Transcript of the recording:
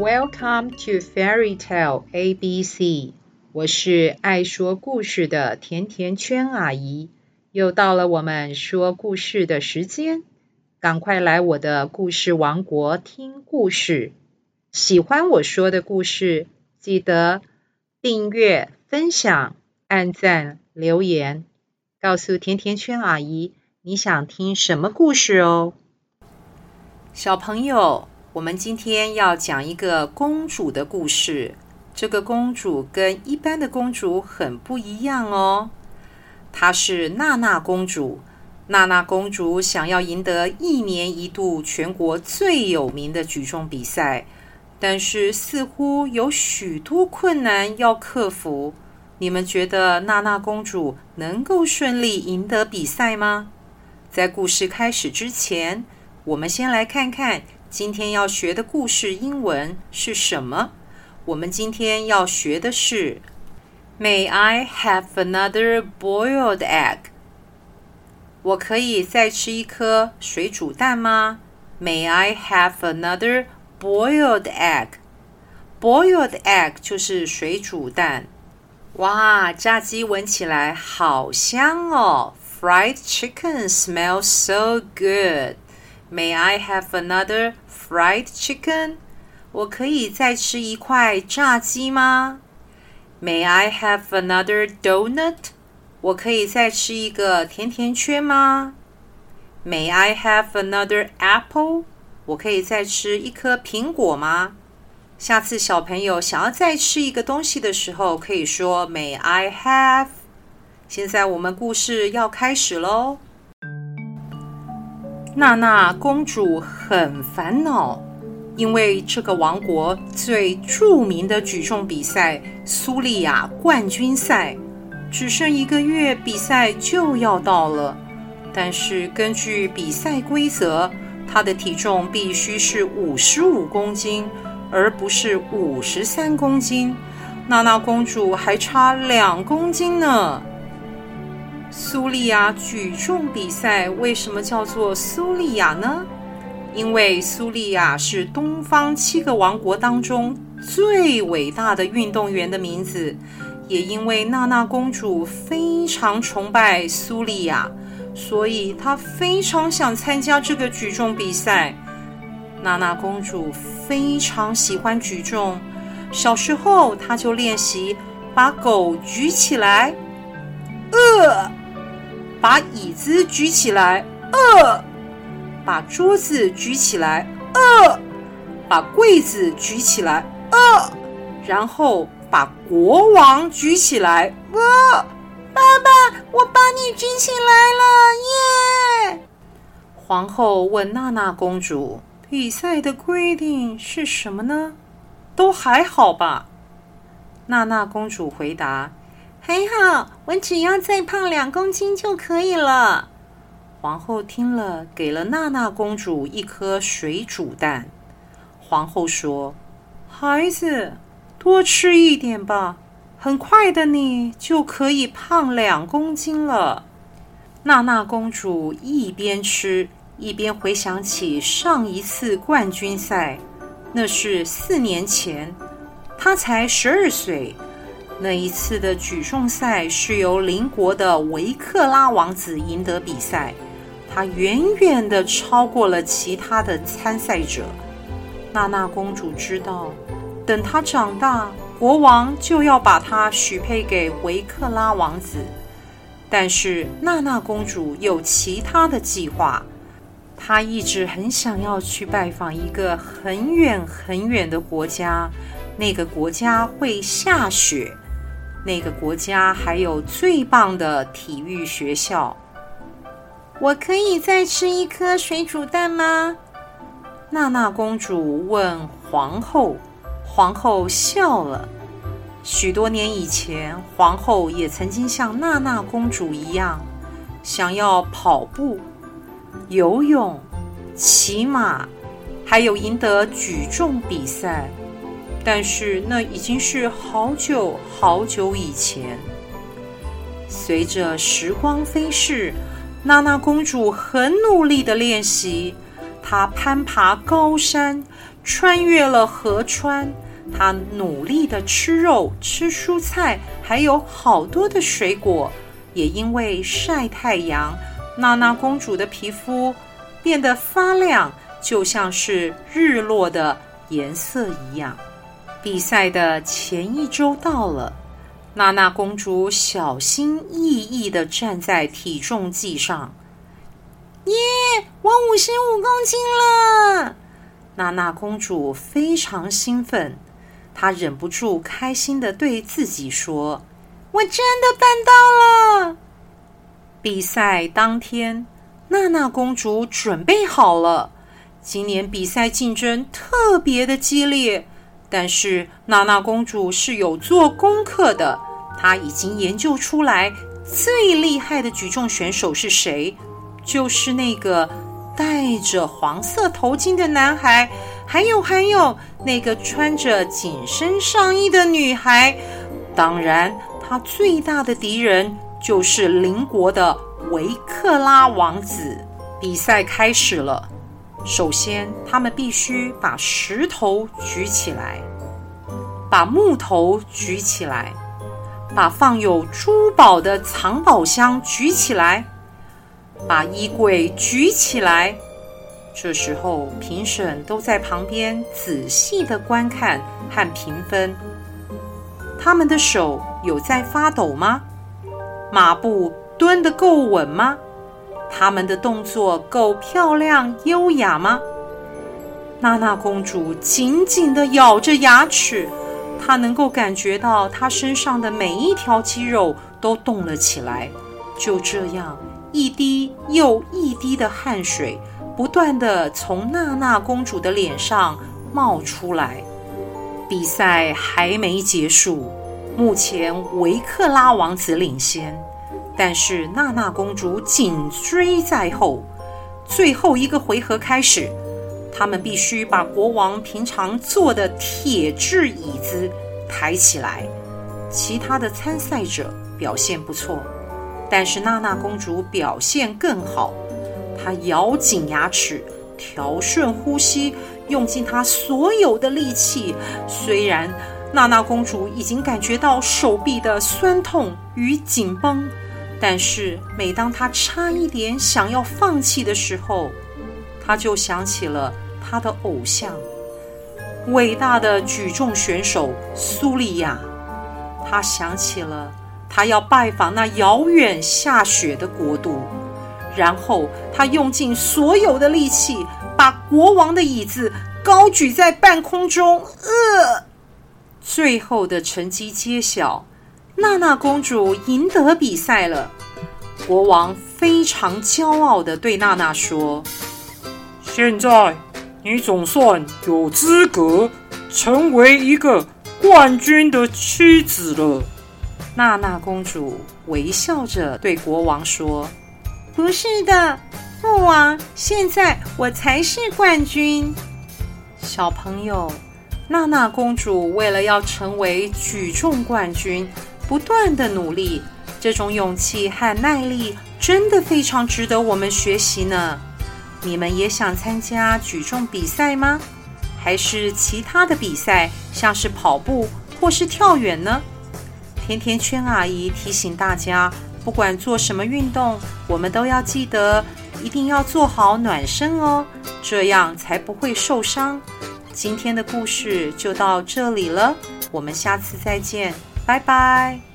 Welcome to Fairy Tale ABC。我是爱说故事的甜甜圈阿姨，又到了我们说故事的时间，赶快来我的故事王国听故事。喜欢我说的故事，记得订阅、分享、按赞、留言，告诉甜甜圈阿姨你想听什么故事哦。小朋友，我们今天要讲一个公主的故事。这个公主跟一般的公主很不一样哦。她是娜娜公主。娜娜公主想要赢得一年一度全国最有名的举重比赛。但是似乎有许多困难要克服。你们觉得娜娜公主能够顺利赢得比赛吗？在故事开始之前，我们先来看看今天要学的故事英文是什么。我们今天要学的是 “May I have another boiled egg？” 我可以再吃一颗水煮蛋吗？May I have another Boiled egg, boiled egg 就是水煮蛋。哇，炸鸡闻起来好香哦！Fried chicken smells so good. May I have another fried chicken? 我可以再吃一块炸鸡吗？May I have another donut? 我可以再吃一个甜甜圈吗？May I have another apple? 我可以再吃一颗苹果吗？下次小朋友想要再吃一个东西的时候，可以说 May I have？现在我们故事要开始喽。娜娜公主很烦恼，因为这个王国最著名的举重比赛——苏利亚冠军赛，只剩一个月比赛就要到了。但是根据比赛规则，她的体重必须是五十五公斤，而不是五十三公斤。娜娜公主还差两公斤呢。苏利亚举重比赛为什么叫做苏利亚呢？因为苏利亚是东方七个王国当中最伟大的运动员的名字，也因为娜娜公主非常崇拜苏利亚。所以她非常想参加这个举重比赛。娜娜公主非常喜欢举重，小时候她就练习把狗举起来，呃，把椅子举起来，呃，把桌子举起来，呃，把柜子举起来，呃，然后把国王举起来，呃。爸爸，我把你举起来了，耶！皇后问娜娜公主：“比赛的规定是什么呢？”都还好吧？娜娜公主回答：“还好，我只要再胖两公斤就可以了。”皇后听了，给了娜娜公主一颗水煮蛋。皇后说：“孩子，多吃一点吧。”很快的，你就可以胖两公斤了。娜娜公主一边吃一边回想起上一次冠军赛，那是四年前，她才十二岁。那一次的举重赛是由邻国的维克拉王子赢得比赛，他远远的超过了其他的参赛者。娜娜公主知道，等她长大。国王就要把她许配给维克拉王子，但是娜娜公主有其他的计划。她一直很想要去拜访一个很远很远的国家，那个国家会下雪，那个国家还有最棒的体育学校。我可以再吃一颗水煮蛋吗？娜娜公主问皇后。皇后笑了。许多年以前，皇后也曾经像娜娜公主一样，想要跑步、游泳、骑马，还有赢得举重比赛。但是那已经是好久好久以前。随着时光飞逝，娜娜公主很努力地练习。她攀爬高山，穿越了河川。她努力的吃肉、吃蔬菜，还有好多的水果。也因为晒太阳，娜娜公主的皮肤变得发亮，就像是日落的颜色一样。比赛的前一周到了，娜娜公主小心翼翼的站在体重计上。耶，我五十五公斤了！娜娜公主非常兴奋，她忍不住开心的对自己说：“我真的办到了！”比赛当天，娜娜公主准备好了。今年比赛竞争特别的激烈。但是娜娜公主是有做功课的，她已经研究出来最厉害的举重选手是谁，就是那个戴着黄色头巾的男孩，还有还有那个穿着紧身上衣的女孩。当然，她最大的敌人就是邻国的维克拉王子。比赛开始了。首先，他们必须把石头举起来，把木头举起来，把放有珠宝的藏宝箱举起来，把衣柜举起来。这时候，评审都在旁边仔细的观看和评分。他们的手有在发抖吗？马步蹲得够稳吗？他们的动作够漂亮优雅吗？娜娜公主紧紧地咬着牙齿，她能够感觉到她身上的每一条肌肉都动了起来。就这样，一滴又一滴的汗水不断地从娜娜公主的脸上冒出来。比赛还没结束，目前维克拉王子领先。但是娜娜公主紧追在后，最后一个回合开始，他们必须把国王平常坐的铁质椅子抬起来。其他的参赛者表现不错，但是娜娜公主表现更好。她咬紧牙齿，调顺呼吸，用尽她所有的力气。虽然娜娜公主已经感觉到手臂的酸痛与紧绷。但是，每当他差一点想要放弃的时候，他就想起了他的偶像——伟大的举重选手苏利亚。他想起了他要拜访那遥远下雪的国度，然后他用尽所有的力气，把国王的椅子高举在半空中。呃，最后的成绩揭晓。娜娜公主赢得比赛了，国王非常骄傲地对娜娜说：“现在你总算有资格成为一个冠军的妻子了。”娜娜公主微笑着对国王说：“不是的，父王，现在我才是冠军。”小朋友，娜娜公主为了要成为举重冠军。不断的努力，这种勇气和耐力真的非常值得我们学习呢。你们也想参加举重比赛吗？还是其他的比赛，像是跑步或是跳远呢？甜甜圈阿姨提醒大家，不管做什么运动，我们都要记得一定要做好暖身哦，这样才不会受伤。今天的故事就到这里了，我们下次再见。拜拜。